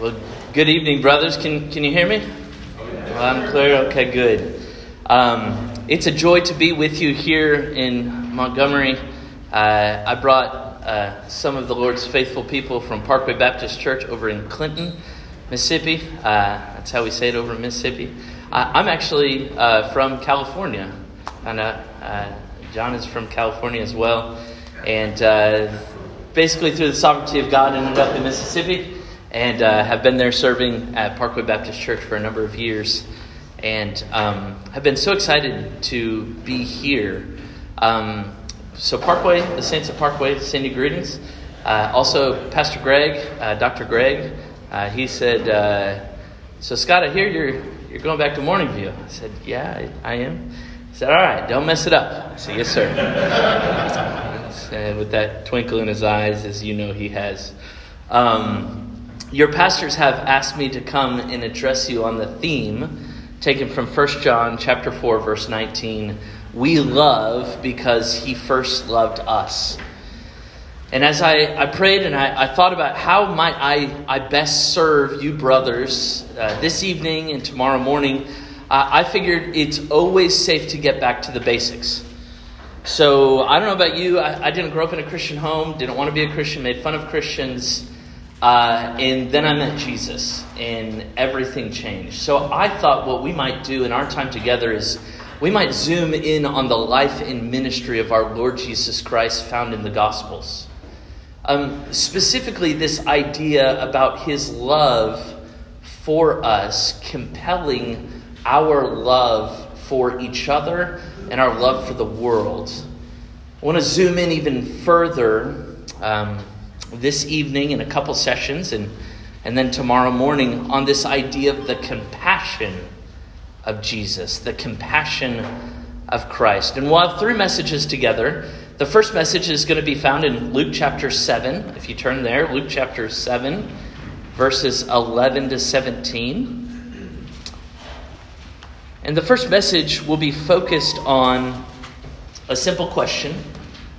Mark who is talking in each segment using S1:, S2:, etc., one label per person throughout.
S1: Well, good evening, brothers. Can, can you hear me? Well, I'm clear. Okay, good. Um, it's a joy to be with you here in Montgomery. Uh, I brought uh, some of the Lord's faithful people from Parkway Baptist Church over in Clinton, Mississippi. Uh, that's how we say it over in Mississippi. I'm actually uh, from California, and uh, John is from California as well. And uh, basically, through the sovereignty of God, ended up in Mississippi and uh, have been there serving at Parkway Baptist Church for a number of years. And um, have been so excited to be here. Um, so, Parkway, the Saints of Parkway, send you greetings. Uh, also, Pastor Greg, uh, Dr. Greg, uh, he said, uh, So, Scott, I hear you're, you're going back to Morning View. I said, Yeah, I, I am. He said, All right, don't mess it up. I said, Yes, sir. and with that twinkle in his eyes, as you know he has. Um, your pastors have asked me to come and address you on the theme taken from 1 John chapter 4 verse 19. We love because he first loved us. And as I, I prayed and I, I thought about how might I, I best serve you brothers uh, this evening and tomorrow morning, uh, I figured it's always safe to get back to the basics. So I don't know about you, I, I didn't grow up in a Christian home, didn't want to be a Christian, made fun of Christians. Uh, and then I met Jesus, and everything changed. So I thought what we might do in our time together is we might zoom in on the life and ministry of our Lord Jesus Christ found in the Gospels. Um, specifically, this idea about his love for us compelling our love for each other and our love for the world. I want to zoom in even further. Um, this evening in a couple sessions and, and then tomorrow morning on this idea of the compassion of Jesus, the compassion of Christ. And we'll have three messages together. The first message is going to be found in Luke chapter 7. If you turn there, Luke chapter 7, verses 11 to 17. And the first message will be focused on a simple question.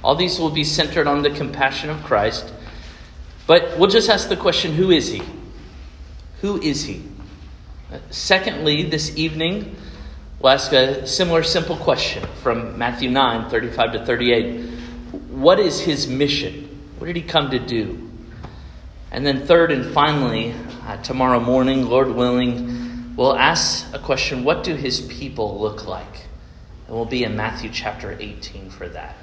S1: All these will be centered on the compassion of Christ. But we'll just ask the question who is he? Who is he? Secondly, this evening, we'll ask a similar simple question from Matthew 9 35 to 38. What is his mission? What did he come to do? And then, third and finally, uh, tomorrow morning, Lord willing, we'll ask a question What do his people look like? And we'll be in Matthew chapter 18 for that.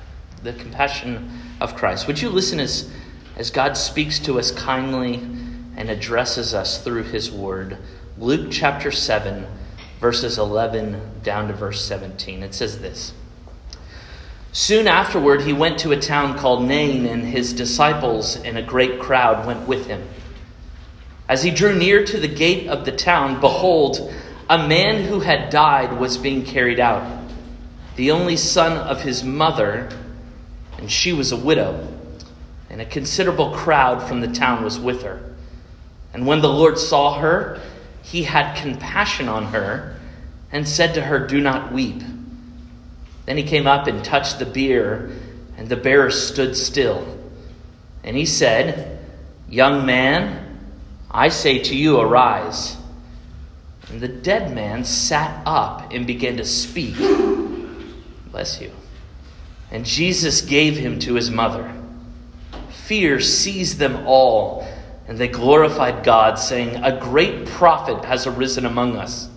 S1: The compassion of Christ. Would you listen as as God speaks to us kindly and addresses us through his word. Luke chapter 7, verses 11 down to verse 17. It says this Soon afterward, he went to a town called Nain, and his disciples and a great crowd went with him. As he drew near to the gate of the town, behold, a man who had died was being carried out, the only son of his mother, and she was a widow and a considerable crowd from the town was with her. And when the Lord saw her, he had compassion on her and said to her, Do not weep. Then he came up and touched the bier, and the bearer stood still. And he said, Young man, I say to you, arise. And the dead man sat up and began to speak. Bless you. And Jesus gave him to his mother fear seized them all, and they glorified God, saying, A great prophet has arisen among us,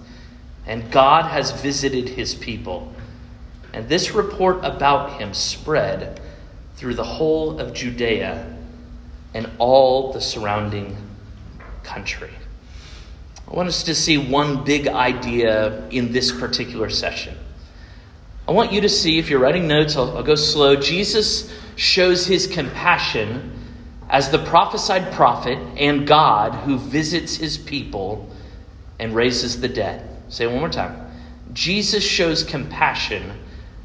S1: and God has visited his people. And this report about him spread through the whole of Judea and all the surrounding country. I want us to see one big idea in this particular session. I want you to see, if you're writing notes, I'll, I'll go slow. Jesus shows his compassion as the prophesied prophet and God who visits his people and raises the dead. Say it one more time. Jesus shows compassion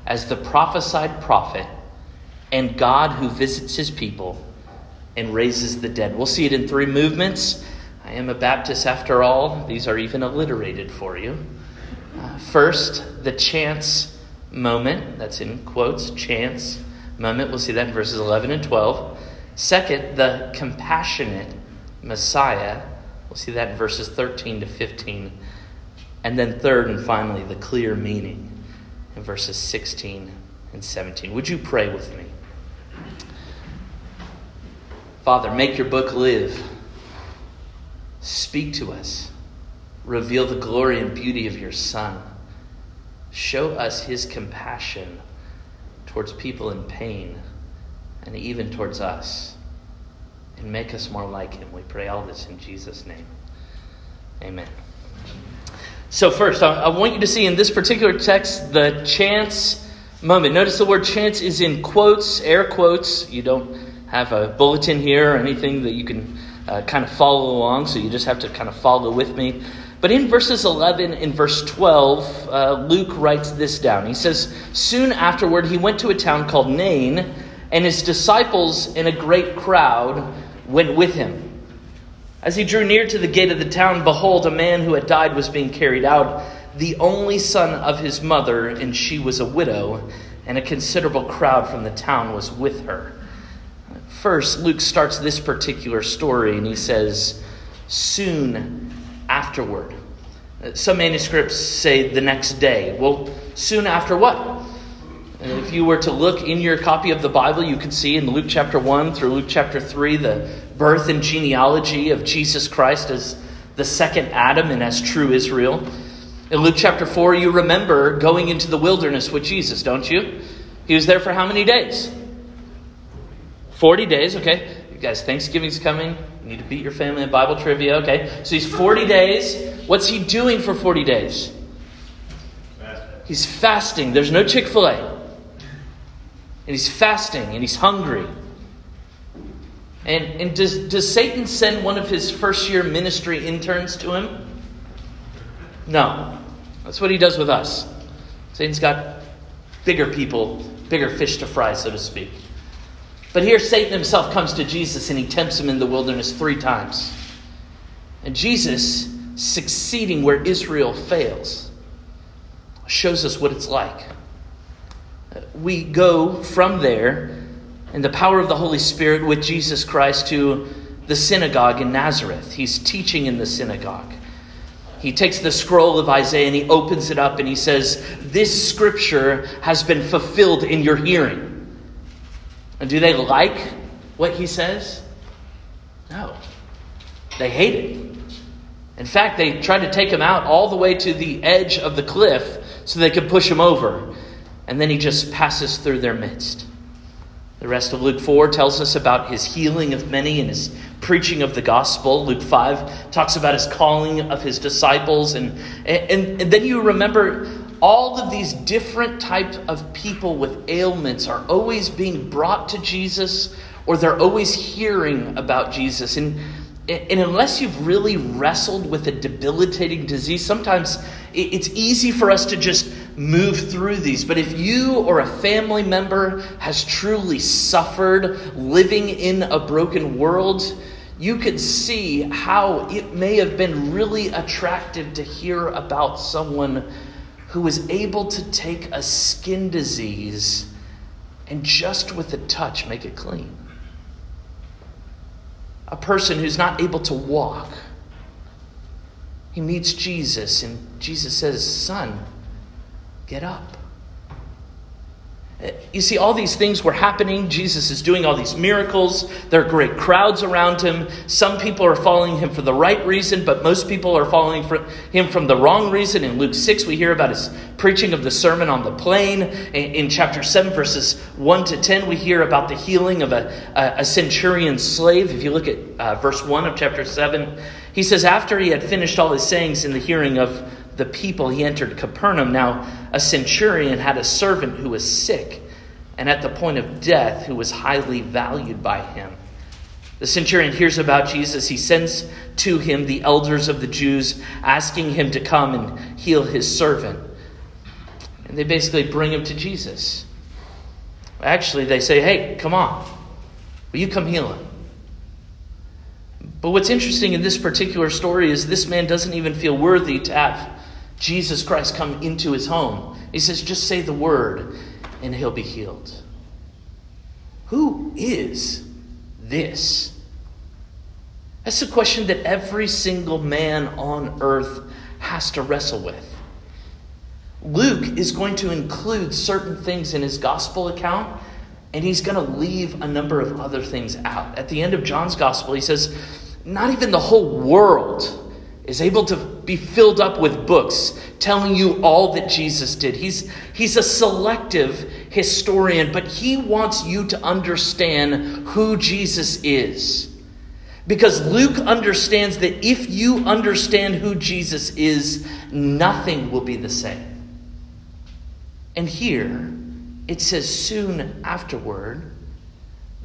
S1: as the prophesied prophet and God who visits his people and raises the dead. We'll see it in three movements. I am a Baptist after all. These are even alliterated for you. Uh, first, the chance moment. That's in quotes, chance moment. We'll see that in verses 11 and 12. Second, the compassionate Messiah. We'll see that in verses 13 to 15. And then, third and finally, the clear meaning in verses 16 and 17. Would you pray with me? Father, make your book live. Speak to us. Reveal the glory and beauty of your Son. Show us his compassion towards people in pain and even towards us. And make us more like him. We pray all this in Jesus' name. Amen. So, first, I, want you to see in this particular text the chance moment. Notice the word chance is in quotes, air quotes. You don't have a bulletin here or anything that you can uh, kind of follow along, so you just have to kind of follow with me. But in verses 11 and verse 12, uh, Luke writes this down. He says, Soon afterward, he went to a town called Nain, and his disciples and a great crowd went with him. As he drew near to the gate of the town, behold, a man who had died was being carried out, the only son of his mother, and she was a widow, and a considerable crowd from the town was with her. First, Luke starts this particular story, and he says, Soon afterward. Uh, some manuscripts say the next day. Well, soon after what? Uh, if you were to look in your copy of the Bible, you can see in Luke chapter 1 through Luke chapter 3 the birth and genealogy of Jesus Christ as the second Adam and as true Israel. In Luke chapter 4, you remember going into the wilderness with Jesus, don't you? He was there for how many days? 40 days, okay. Guys, Thanksgiving's coming. You need to beat your family in Bible trivia, okay? So he's 40 days. What's he doing for 40 days? He's fasting. There's no Chick fil A. And he's fasting and he's hungry. And, and does, does Satan send one of his first year ministry interns to him? No. That's what he does with us. Satan's got bigger people, bigger fish to fry, so to speak. But here Satan himself comes to Jesus and he tempts him in the wilderness three times. And Jesus, succeeding where Israel fails, shows us what it's like. We go from there in the power of the Holy Spirit with Jesus Christ to the synagogue in Nazareth. He's teaching in the synagogue. He takes the scroll of Isaiah and he opens it up and he says, This scripture has been fulfilled in your hearing. And do they like what he says? No. They hate it. In fact, they try to take him out all the way to the edge of the cliff so they could push him over. And then he just passes through their midst. The rest of Luke 4 tells us about his healing of many and his preaching of the gospel. Luke 5 talks about his calling of his disciples. And, and, and then you remember all of these different types of people with ailments are always being brought to Jesus or they're always hearing about Jesus. And, and unless you've really wrestled with a debilitating disease, sometimes it's easy for us to just move through these. But if you or a family member has truly suffered living in a broken world, you could see how it may have been really attractive to hear about someone who was able to take a skin disease and just with a touch make it clean. A person who's not able to walk. He meets Jesus, and Jesus says, Son, get up. You see, all these things were happening. Jesus is doing all these miracles. There are great crowds around him. Some people are following him for the right reason, but most people are following him from the wrong reason. In Luke 6, we hear about his preaching of the Sermon on the Plain. In chapter 7, verses 1 to 10, we hear about the healing of a, a centurion slave. If you look at uh, verse 1 of chapter 7, he says, After he had finished all his sayings in the hearing of the people, he entered Capernaum. Now, a centurion had a servant who was sick and at the point of death who was highly valued by him. The centurion hears about Jesus. He sends to him the elders of the Jews, asking him to come and heal his servant. And they basically bring him to Jesus. Actually, they say, Hey, come on. Will you come heal him? But what's interesting in this particular story is this man doesn't even feel worthy to have Jesus Christ come into his home. He says, just say the word and he'll be healed. Who is this? That's a question that every single man on earth has to wrestle with. Luke is going to include certain things in his gospel account, and he's going to leave a number of other things out. At the end of John's gospel, he says, Not even the whole world is able to be filled up with books telling you all that Jesus did. He's, he's a selective historian, but he wants you to understand who Jesus is. Because Luke understands that if you understand who Jesus is, nothing will be the same. And here, it says soon afterward,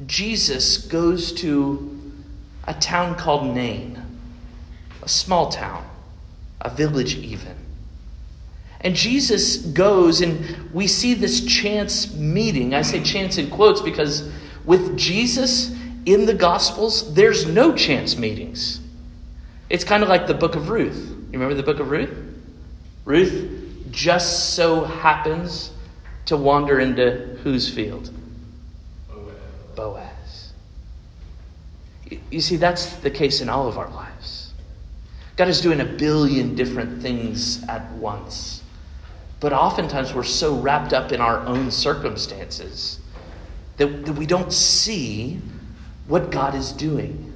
S1: Jesus goes to a town called Nain, a small town, a village even. And Jesus goes, and we see this chance meeting. I say chance in quotes because with Jesus in the Gospels, there's no chance meetings. It's kind of like the book of Ruth. You remember the book of Ruth? Ruth just so happens to wander into whose field? Boaz. Boaz. You see, that's the case in all of our lives. God is doing a billion different things at once. But oftentimes we're so wrapped up in our own circumstances that, that we don't see what God is doing.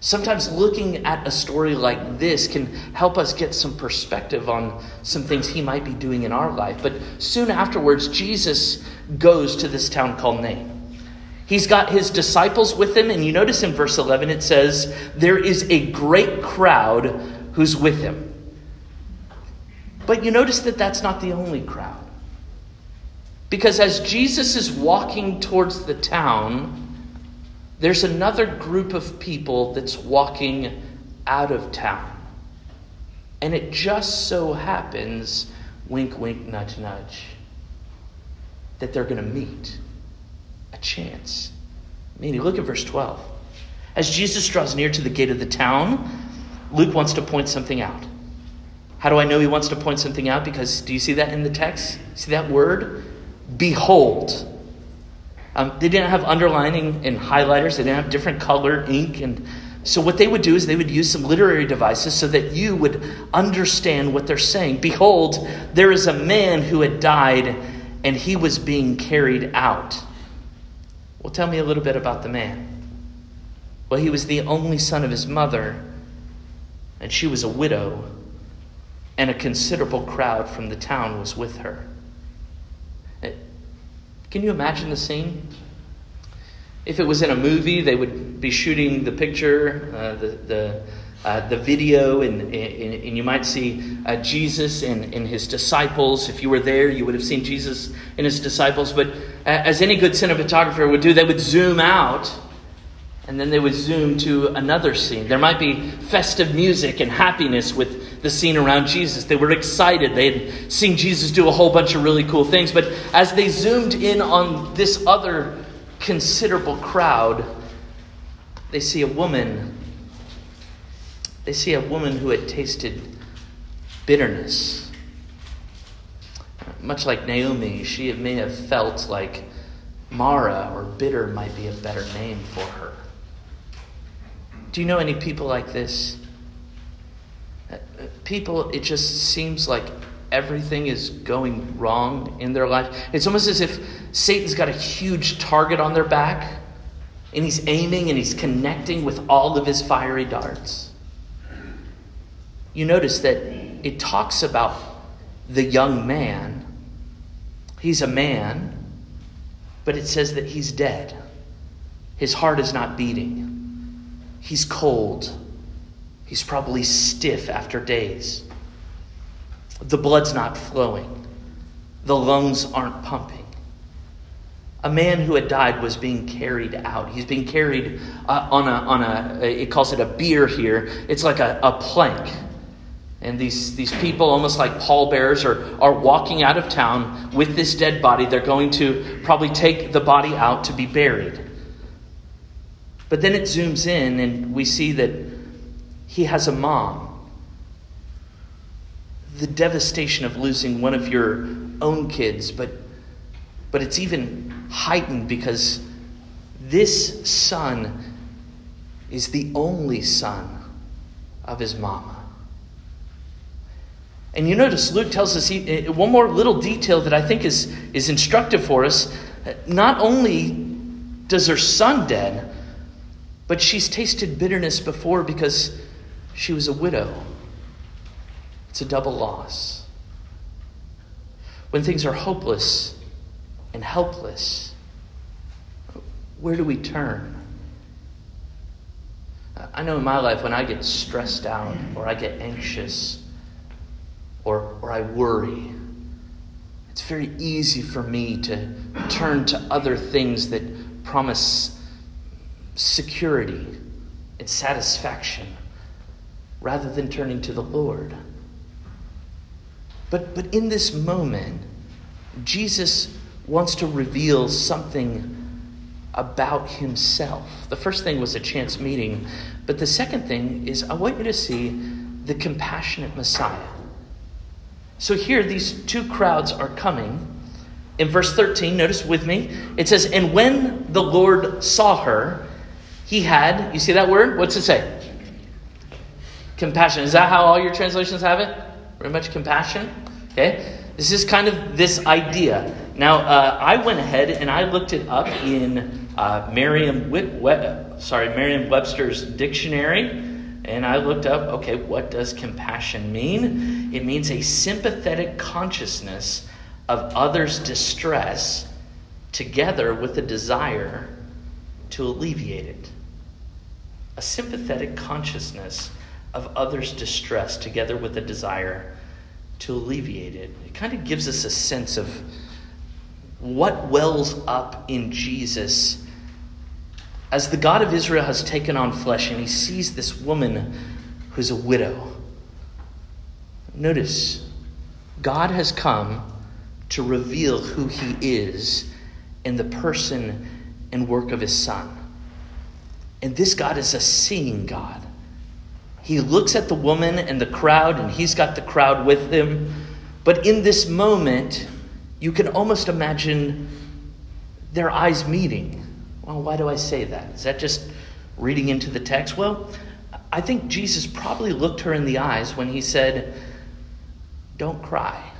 S1: Sometimes looking at a story like this can help us get some perspective on some things he might be doing in our life. But soon afterwards, Jesus goes to this town called Nain. He's got his disciples with him, and you notice in verse 11 it says, There is a great crowd who's with him. But you notice that that's not the only crowd. Because as Jesus is walking towards the town, there's another group of people that's walking out of town. And it just so happens, wink, wink, nudge, nudge, that they're going to meet chance. Meaning, look at verse 12. As Jesus draws near to the gate of the town, Luke wants to point something out. How do I know he wants to point something out? Because do you see that in the text? See that word? Behold. Um, they didn't have underlining and highlighters, they didn't have different color ink. And so, what they would do is they would use some literary devices so that you would understand what they're saying. Behold, there is a man who had died and he was being carried out. Well, tell me a little bit about the man. Well, he was the only son of his mother, and she was a widow, and a considerable crowd from the town was with her. Can you imagine the scene? If it was in a movie, they would be shooting the picture, uh, the, the, uh, the video, and, and, and, you might see uh, Jesus and, and his disciples. If you were there, you would have seen Jesus and his disciples. But as any good cinematographer would do, they would zoom out and then they would zoom to another scene. There might be festive music and happiness with the scene around Jesus. They were excited. They had seen Jesus do a whole bunch of really cool things. But as they zoomed in on this other considerable crowd, they see a woman. They see a woman who had tasted bitterness. Much like Naomi, she may have felt like Mara or bitter might be a better name for her. Do you know any people like this? Uh, uh, people, it just seems like everything is going wrong in their life. It's almost as if Satan's got a huge target on their back and he's aiming and he's connecting with all of his fiery darts. You notice that it talks about the young man. He's a man, but it says that he's dead. His heart is not beating, he's cold. He's probably stiff after days. The blood's not flowing. The lungs aren't pumping. A man who had died was being carried out. He's being carried uh, on a, on a, it calls it a bier here. It's like a, a plank. And these, these people, almost like pallbearers, are, are walking out of town with this dead body. They're going to probably take the body out to be buried. But then it zooms in, and we see that he has a mom. The devastation of losing one of your own kids, but, but it's even heightened because this son is the only son of his mama. And you notice Luke tells us he, eh, one more little detail that I think is, is instructive for us. Not only does her son dead, but she's tasted bitterness before because she was a widow. It's a double loss. When things are hopeless and helpless, where do we turn? I know in my life when I get stressed out or I get anxious or, or I worry, it's very easy for me to turn to other things that promise security and satisfaction rather than turning to the Lord. But, but in this moment, Jesus wants to reveal something about himself. The first thing was a chance meeting, but the second thing is I want you to see the compassionate Messiah. So here, these two crowds are coming. In verse 13, notice with me, it says, And when the Lord saw her, he had, you see that word? What's it say? Compassion. Is that how all your translations have it? Very much compassion. Okay? This is kind of this idea. Now, uh, I went ahead and I looked it up in uh, Merriam, sorry, Merriam-Webster's dictionary, and I looked up. Okay, what does compassion mean? It means a sympathetic consciousness of others' distress, together with a desire to alleviate it. A sympathetic consciousness of others' distress, together with a desire to alleviate it. It kind of gives us a sense of what wells up in Jesus as the God of Israel has taken on flesh and he sees this woman who's a widow. Notice, God has come to reveal who he is in the person and work of his son. And this God is a seeing God. He looks at the woman and the crowd, and he's got the crowd with him. But in this moment, you can almost imagine their eyes meeting. Well, why do I say that? Is that just reading into the text? Well, I think Jesus probably looked her in the eyes when he said, Don't cry.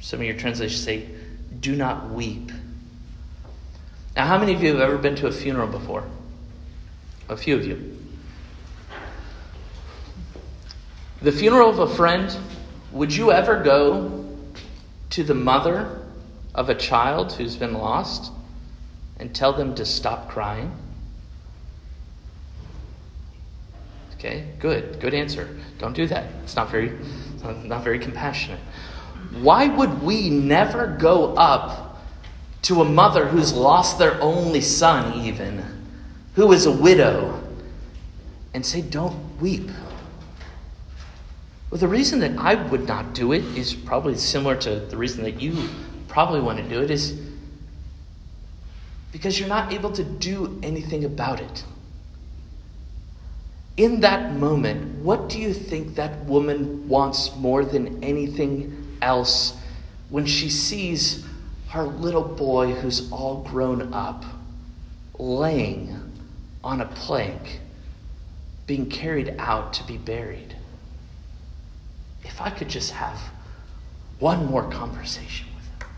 S1: Some of your translations say, Do not weep. Now, how many of you have ever been to a funeral before? A few of you. The funeral of a friend, would you ever go to the mother of a child who's been lost and tell them to stop crying? Okay, good. Good answer. Don't do that. It's not very not very compassionate. Why would we never go up to a mother who's lost their only son even, who is a widow, and say, "Don't weep"? Well, the reason that I would not do it is probably similar to the reason that you probably want to do it is because you're not able to do anything about it. In that moment, what do you think that woman wants more than anything else when she sees her little boy who's all grown up laying on a plank, being carried out to be buried? if I could just have one more conversation with him.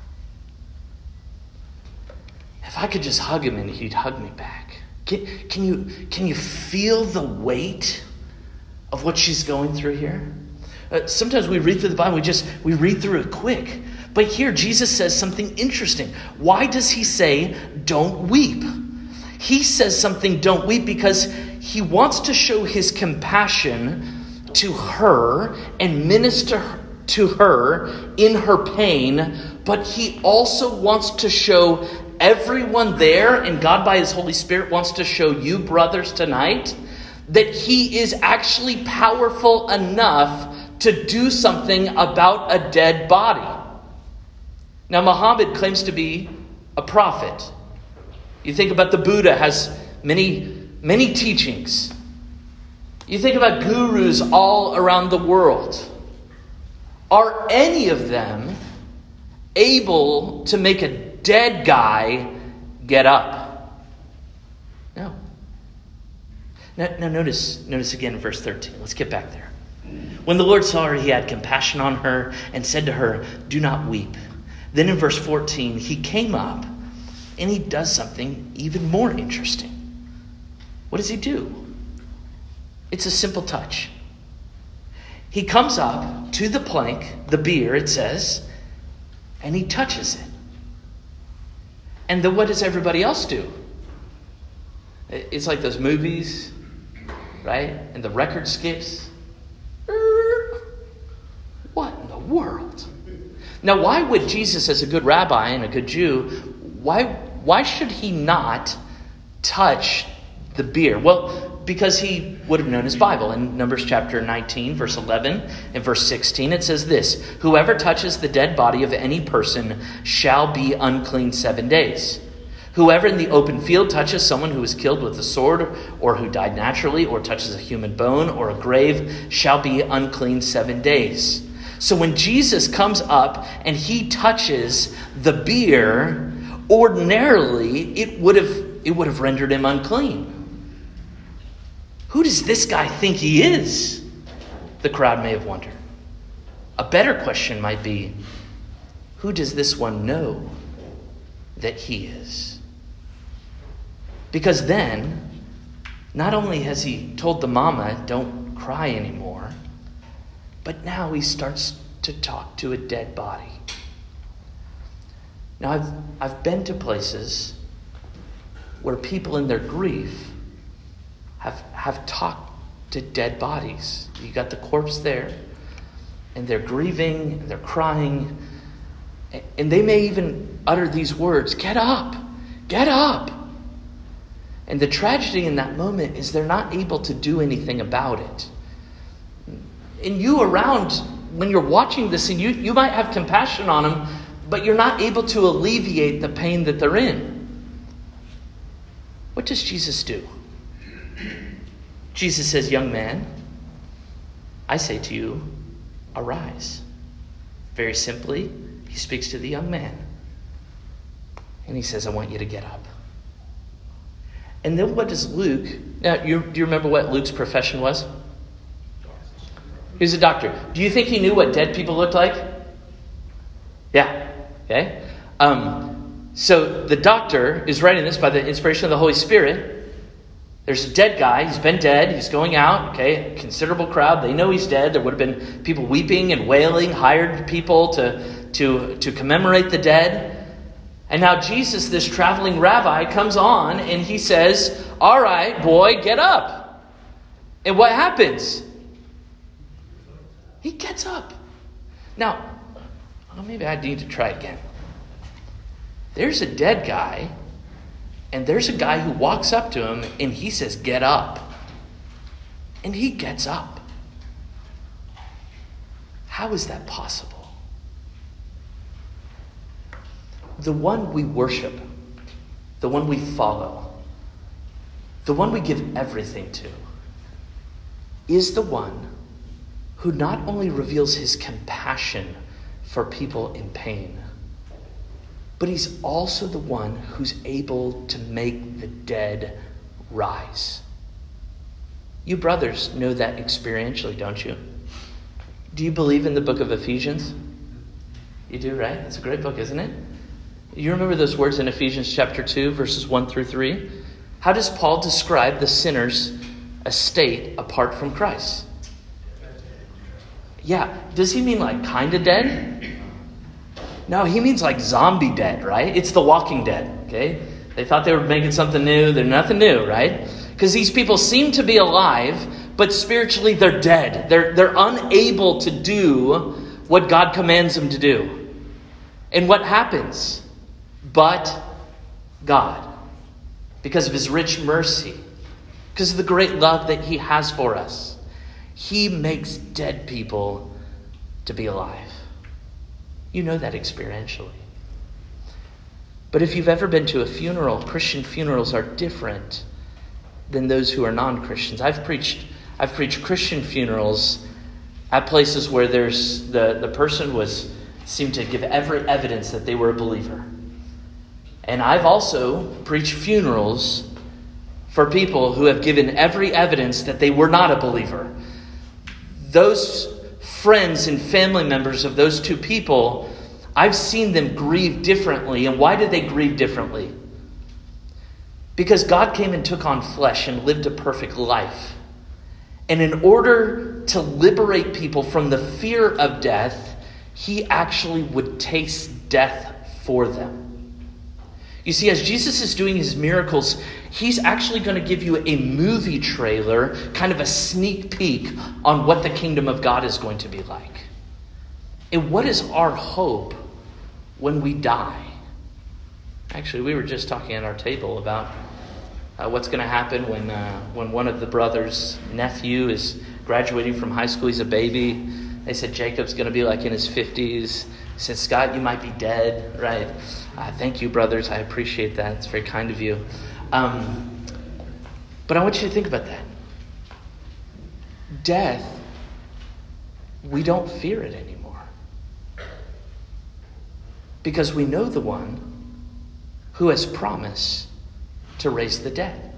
S1: If I could just hug him and he'd hug me back. Can, can, you, can you feel the weight of what she's going through here? Uh, sometimes we read through the Bible, we just we read through it quick. But here Jesus says something interesting. Why does he say, don't weep? He says something, don't weep, because he wants to show his compassion to her and minister to her in her pain, but he also wants to show everyone there, and God by his Holy Spirit wants to show you, brothers, tonight, that he is actually powerful enough to do something about a dead body. Now, Muhammad claims to be a prophet. You think about the Buddha has many, many teachings. You think about gurus all around the world. Are any of them able to make a dead guy get up? No. Now, now notice, notice again verse 13. Let's get back there. When the Lord saw her, he had compassion on her and said to her, Do not weep. Then in verse 14, he came up and he does something even more interesting. What does he do? It's a simple touch. He comes up to the plank, the bier, it says, and he touches it. And then what does everybody else do? It's like those movies, right? And the record skips. Er, what in the world? Now, why would Jesus, as a good rabbi and a good Jew, why, why should he not touch the bier? Well, because he would have known his Bible. In Numbers chapter 19, verse 11 and verse 16, it says this Whoever touches the dead body of any person shall be unclean seven days. Whoever in the open field touches someone who is killed with a sword, or who died naturally, or touches a human bone or a grave, shall be unclean seven days. So when Jesus comes up and he touches the bier, ordinarily it would have it would have rendered him unclean. Who does this guy think he is? The crowd may have wondered. A better question might be who does this one know that he is? Because then, not only has he told the mama, don't cry anymore, but now he starts to talk to a dead body. Now, I've, I've been to places where people in their grief have, have talked to dead bodies. You got the corpse there, and they're grieving, and they're crying, and they may even utter these words Get up! Get up! And the tragedy in that moment is they're not able to do anything about it and you around when you're watching this and you, you might have compassion on them, but you're not able to alleviate the pain that they're in. What does Jesus do? Jesus says, Young man, I say to you, arise. Very simply, he speaks to the young man. And he says, I want you to get up. And then what does Luke, now you, do you remember what Luke's profession was? He's a doctor. Do you think he knew what dead people looked like? Yeah. Okay. Um, so the doctor is writing this by the inspiration of the Holy Spirit. There's a dead guy. He's been dead. He's going out. Okay. Considerable crowd. They know he's dead. There would have been people weeping and wailing, hired people to, to, to commemorate the dead. And now Jesus, this traveling rabbi, comes on and he says, All right, boy, get up. And what happens? He gets up. Now, well, maybe I need to try again. There's a dead guy, and there's a guy who walks up to him and he says, Get up. And he gets up. How is that possible? The one we worship, the one we follow, the one we give everything to, is the one who not only reveals his compassion for people in pain, but he's also the one who's able to make the dead rise. You brothers know that experientially, don't you? Do you believe in the book of Ephesians? You do, right? It's a great book, isn't it? You remember those words in Ephesians chapter 2, verses 1 through 3? How does Paul describe the sinner's estate apart from Christ? Yeah. Does he mean like kind of dead? No, he means like zombie dead, right? It's the walking dead, okay? They thought they were making something new. They're nothing new, right? Because these people seem to be alive, but spiritually they're dead. They're, they're unable to do what God commands them to do. And what happens? But God, because of his rich mercy, because of the great love that he has for us. He makes dead people to be alive. You know that experientially. But if you've ever been to a funeral, Christian funerals are different than those who are non-Christians. I've preached I've preached Christian funerals at places where there's the, the person was seemed to give every evidence that they were a believer. And I've also preached funerals for people who have given every evidence that they were not a believer. Those friends and family members of those two people, I've seen them grieve differently. And why did they grieve differently? Because God came and took on flesh and lived a perfect life. And in order to liberate people from the fear of death, he actually would taste death for them. You see, as Jesus is doing his miracles, he's actually going to give you a movie trailer, kind of a sneak peek on what the kingdom of God is going to be like. And what is our hope when we die? Actually, we were just talking at our table about uh, what's going to happen when, uh, when one of the brothers' nephew is graduating from high school. He's a baby. They said Jacob's going to be like in his 50s. Said, Scott, you might be dead, right? Uh, thank you, brothers. I appreciate that. It's very kind of you. Um, but I want you to think about that. Death, we don't fear it anymore. Because we know the one who has promised to raise the dead.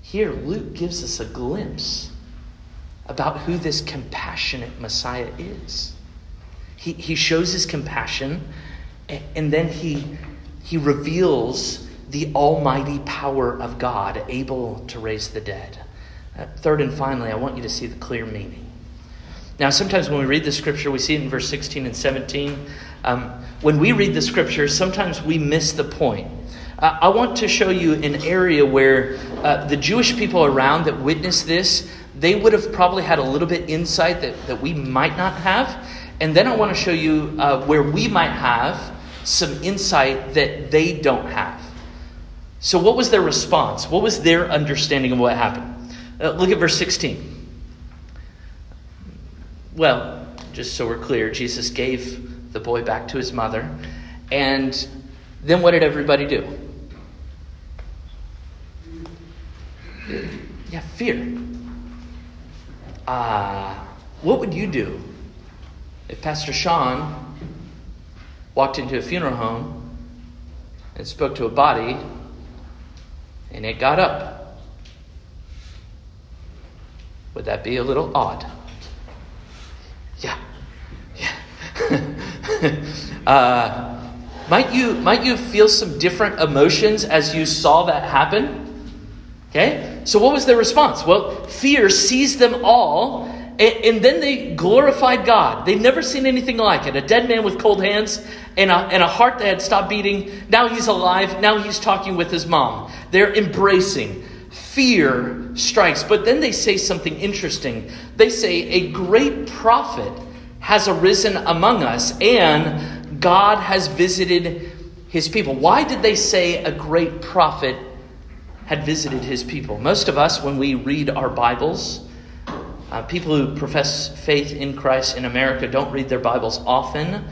S1: Here, Luke gives us a glimpse about who this compassionate Messiah is. He, he shows his compassion and then he, he reveals the almighty power of God, able to raise the dead. Uh, third and finally, I want you to see the clear meaning. Now, sometimes when we read the scripture, we see it in verse 16 and 17. Um, when we read the scripture, sometimes we miss the point. Uh, I want to show you an area where uh, the Jewish people around that witnessed this, they would have probably had a little bit insight that, that we might not have. And then I want to show you uh, where we might have some insight that they don't have. So, what was their response? What was their understanding of what happened? Uh, look at verse 16. Well, just so we're clear, Jesus gave the boy back to his mother. And then what did everybody do? Yeah, fear. Uh, what would you do if Pastor Sean walked into a funeral home and spoke to a body, and it got up. Would that be a little odd? Yeah. Yeah. uh, might you might you feel some different emotions as you saw that happen? Okay? So what was their response? Well, fear seized them all and, then they glorified God. They'd never seen anything like it. A dead man with cold hands and a, and a heart that had stopped beating. Now he's alive. Now he's talking with his mom. They're embracing. Fear strikes. But then they say something interesting. They say, A great prophet has arisen among us, and God has visited his people. Why did they say a great prophet had visited his people? Most of us, when we read our Bibles, uh, people who profess faith in Christ in America don't read their Bibles often,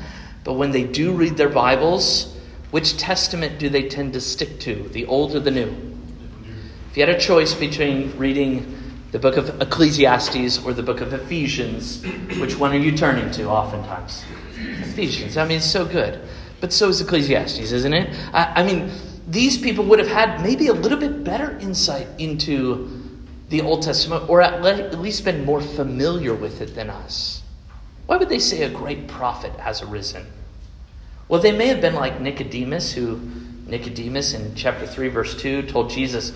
S1: but when they do read their Bibles, which testament do they tend to stick to, the old or the new? If you had a choice between reading the book of Ecclesiastes or the book of Ephesians, which one are you turning to oftentimes? Ephesians. I mean, it's so good. But so is Ecclesiastes, isn't it? I, I mean, these people would have had maybe a little bit better insight into the Old Testament, or at, le- at least been more familiar with it than us. Why would they say a great prophet has arisen? Well, they may have been like Nicodemus, who Nicodemus in chapter 3, verse 2 told Jesus,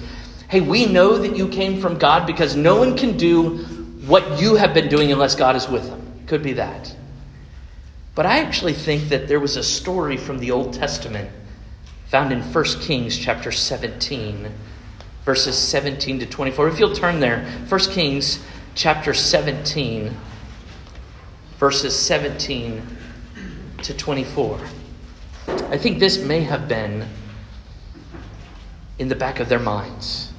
S1: Hey, we know that you came from God because no one can do what you have been doing unless God is with them. Could be that. But I actually think that there was a story from the Old Testament found in 1 Kings chapter 17 verses 17 to 24. If you'll turn there, 1 Kings chapter 17, verses 17 to 24. I think this may have been in the back of their minds.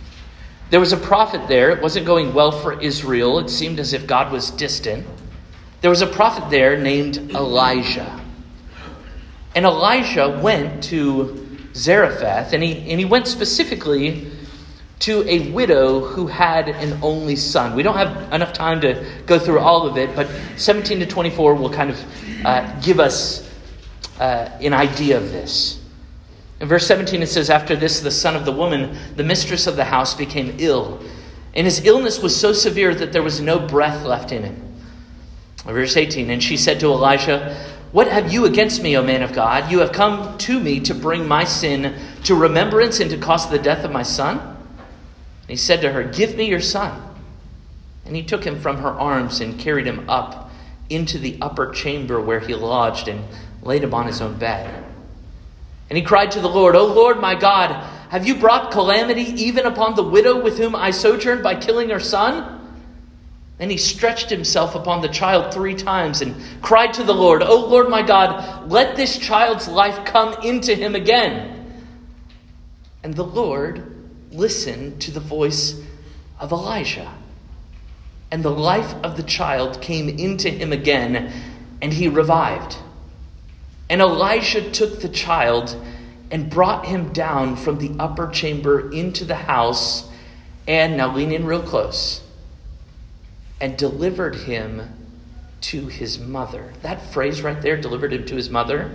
S1: There was a prophet there. It wasn't going well for Israel. It seemed as if God was distant. There was a prophet there named Elijah. And Elijah went to Zarephath, and he, and he went specifically to a widow who had an only son. We don't have enough time to go through all of it, but 17 to 24 will kind of uh, give us uh, an idea of this. In verse 17, it says, After this, the son of the woman, the mistress of the house, became ill. And his illness was so severe that there was no breath left in him. Verse 18, And she said to Elijah, What have you against me, O man of God? You have come to me to bring my sin to remembrance and to cause the death of my son? And he said to her, Give me your son. And he took him from her arms and carried him up into the upper chamber where he lodged and laid him on his own bed. And he cried to the Lord, O Lord my God, have you brought calamity even upon the widow with whom I sojourned by killing her son? Then he stretched himself upon the child three times and cried to the Lord, O Lord my God, let this child's life come into him again. And the Lord listened to the voice of Elijah. And the life of the child came into him again, and he revived. And Elijah took the child and brought him down from the upper chamber into the house, and now lean in real close, and delivered him to his mother. That phrase right there, delivered him to his mother,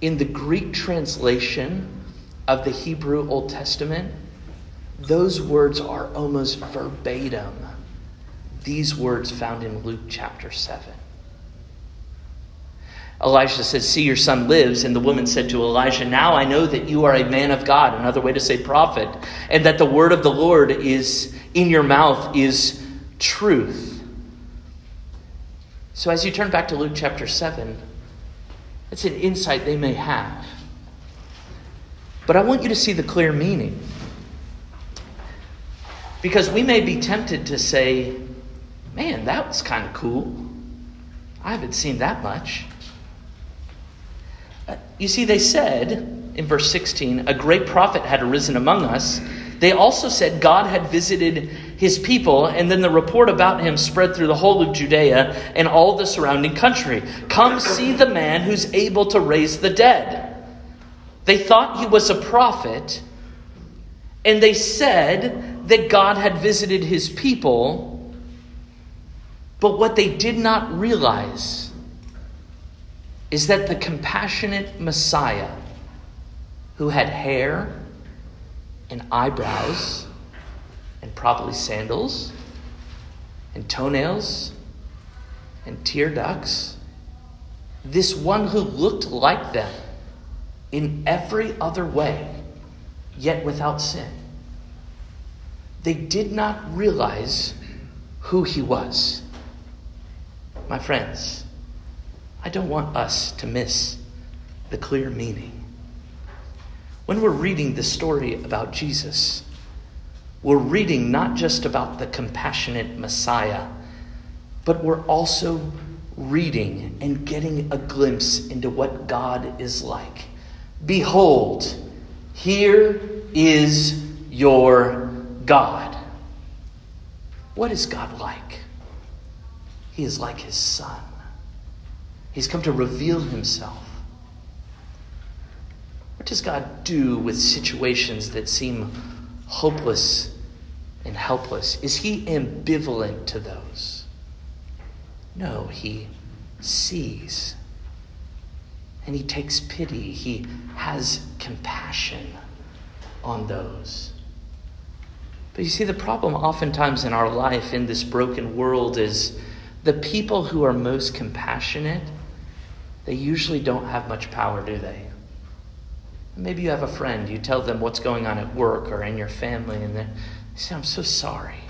S1: in the Greek translation of the Hebrew Old Testament, those words are almost verbatim these words found in Luke chapter 7. Elisha says, See, your son lives. And the woman said to Elijah, Now I know that you are a man of God, another way to say prophet, and that the word of the Lord is in your mouth is truth. So as you turn back to Luke chapter 7, it's an insight they may have. But I want you to see the clear meaning. Because we may be tempted to say, man, that was kind of cool. I haven't seen that much. Uh, you see, they said in verse 16, a great prophet had arisen among us. They also said God had visited his people, and then the report about him spread through the whole of Judea and all the surrounding country. Come see the man who's able to raise the dead. They thought he was a prophet, and they said that God had visited his people. But what they did not realize is that the compassionate Messiah, who had hair and eyebrows and probably sandals and toenails and tear ducts, this one who looked like them in every other way, yet without sin. They did not realize who he was. My friends, I don't want us to miss the clear meaning. When we're reading the story about Jesus, we're reading not just about the compassionate Messiah, but we're also reading and getting a glimpse into what God is like. Behold, here is your God. What is God like? He is like his son. He's come to reveal himself. What does God do with situations that seem hopeless and helpless? Is he ambivalent to those? No, he sees. And he takes pity. He has compassion on those. But you see, the problem oftentimes in our life in this broken world is the people who are most compassionate, they usually don't have much power, do they? Maybe you have a friend, you tell them what's going on at work or in your family, and they say, I'm so sorry.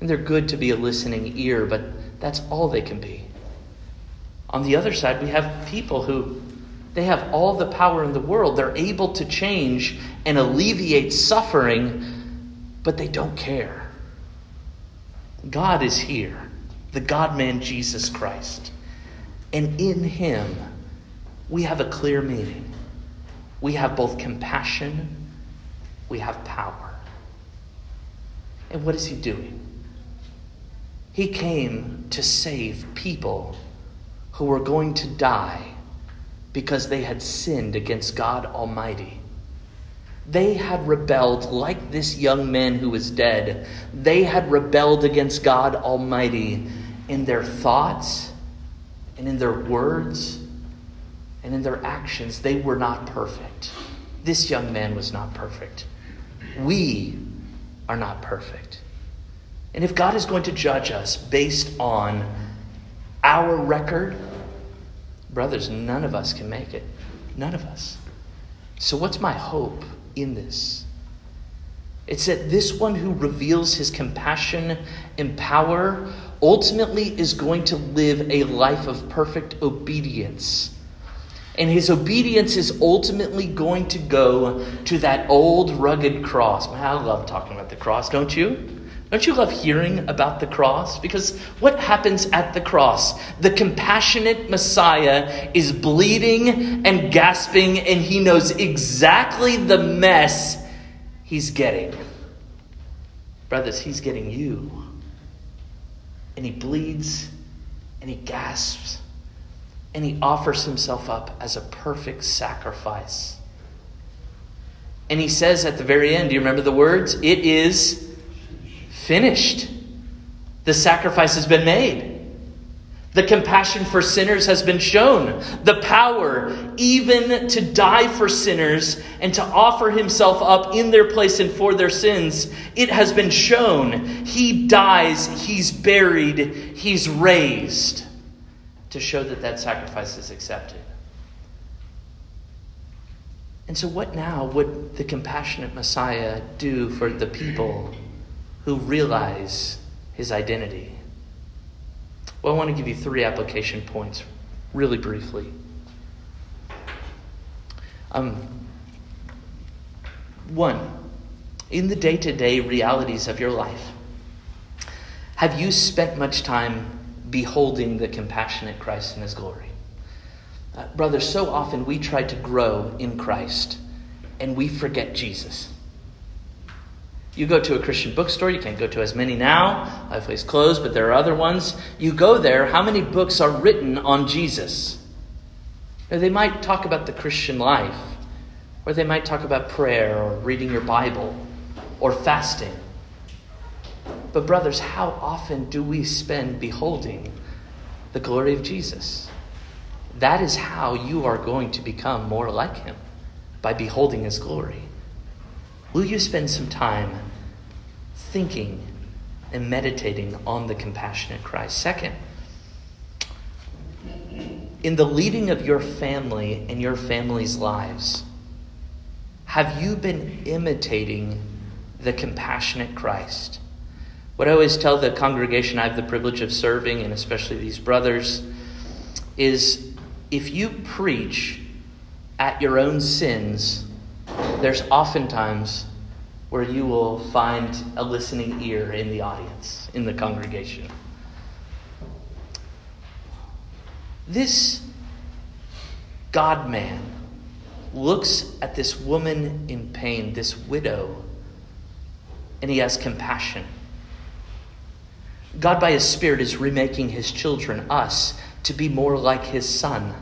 S1: And they're good to be a listening ear, but that's all they can be. On the other side, we have people who they have all the power in the world. They're able to change and alleviate suffering, but they don't care. God is here the God man Jesus Christ. And in him, we have a clear meaning. We have both compassion, we have power. And what is he doing? He came to save people who were going to die because they had sinned against God Almighty. They had rebelled like this young man who was dead. They had rebelled against God Almighty in their thoughts and in their words and in their actions, they were not perfect. this young man was not perfect. We are not perfect. And if God is going to judge us based on our record, brothers, none of us can make it. None of us. So, what's my hope in this? It's that this one who reveals his compassion and power ultimately is going to live a life of perfect obedience. And his obedience is ultimately going to go to that old rugged cross. Man, I love talking about the cross, don't you? Don't you love hearing about the cross? Because what happens at the cross? The compassionate Messiah is bleeding and gasping, and he knows exactly the mess he's getting. Brothers, he's getting you. And he bleeds and he gasps and he offers himself up as a perfect sacrifice. And he says at the very end, do you remember the words? It is finished. The sacrifice has been made. The compassion for sinners has been shown. The power, even to die for sinners and to offer himself up in their place and for their sins, it has been shown. He dies, he's buried, he's raised to show that that sacrifice is accepted. And so, what now would the compassionate Messiah do for the people who realize his identity. Well, I want to give you three application points really briefly. Um, one, in the day to day realities of your life, have you spent much time beholding the compassionate Christ in his glory? Uh, so often we try to grow in Christ and we forget Jesus. You go to a Christian bookstore, you can't go to as many now. Lifeway's closed, but there are other ones. You go there, how many books are written on Jesus? Now, they might talk about the Christian life, or they might talk about prayer, or reading your Bible, or fasting. But, brothers, how often do we spend beholding the glory of Jesus? That is how you are going to become more like him, by beholding his glory. Will you spend some time thinking and meditating on the compassionate Christ? Second, in the leading of your family and your family's lives, have you been imitating the compassionate Christ? What I always tell the congregation I have the privilege of serving, and especially these brothers, is if you preach at your own sins, there's oftentimes where you will find a listening ear in the audience, in the congregation. This God man looks at this woman in pain, this widow, and he has compassion. God, by His Spirit, is remaking His children, us, to be more like His Son.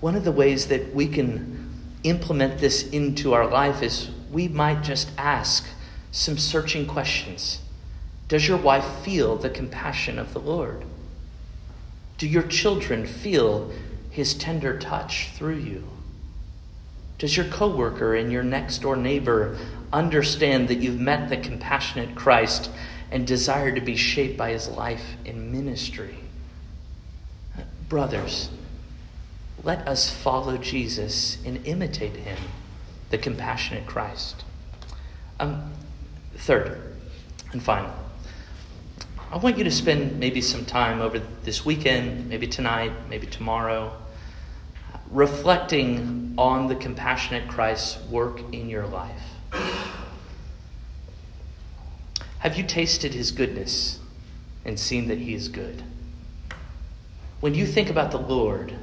S1: One of the ways that we can implement this into our life is we might just ask some searching questions. Does your wife feel the compassion of the Lord? Do your children feel his tender touch through you? Does your coworker and your next door neighbor understand that you've met the compassionate Christ and desire to be shaped by his life in ministry? Brothers, let us follow Jesus and imitate him, the compassionate Christ. Um, third and final, I want you to spend maybe some time over this weekend, maybe tonight, maybe tomorrow, reflecting on the compassionate Christ's work in your life. Have you tasted his goodness and seen that he is good? When you think about the Lord,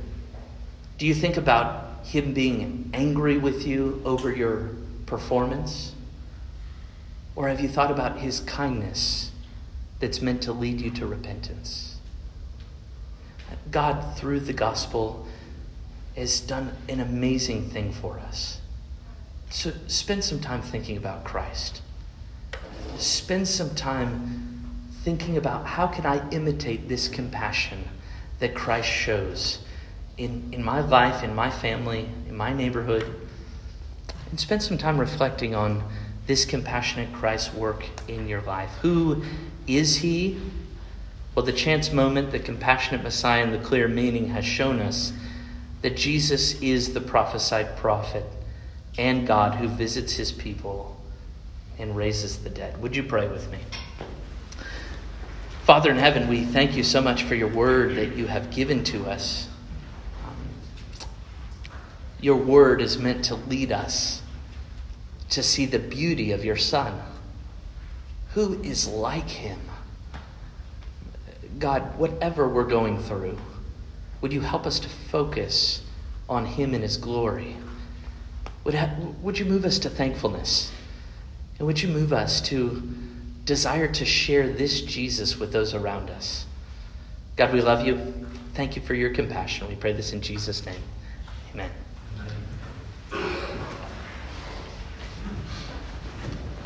S1: do you think about Him being angry with you over your performance? Or have you thought about His kindness that's meant to lead you to repentance? God, through the gospel, has done an amazing thing for us. So spend some time thinking about Christ. Spend some time thinking about how can I imitate this compassion that Christ shows in, in my life, in my family, in my neighborhood. and spend some time reflecting on this compassionate Christ work in your life. Who is he? Well, the chance moment, the compassionate Messiah, and the clear meaning has shown us that Jesus is the prophesied prophet and God who visits his people and raises the dead. Would you pray with me? Father in heaven, we thank you so much for your word that you have given to us. Your word is meant to lead us to see the beauty of your Son. Who is like him? God, whatever we're going through, would you help us to focus on him and his glory? Would, ha- would you move us to thankfulness? And would you move us to desire to share this Jesus with those around us? God, we love you. Thank you for your compassion. We pray this in Jesus' name.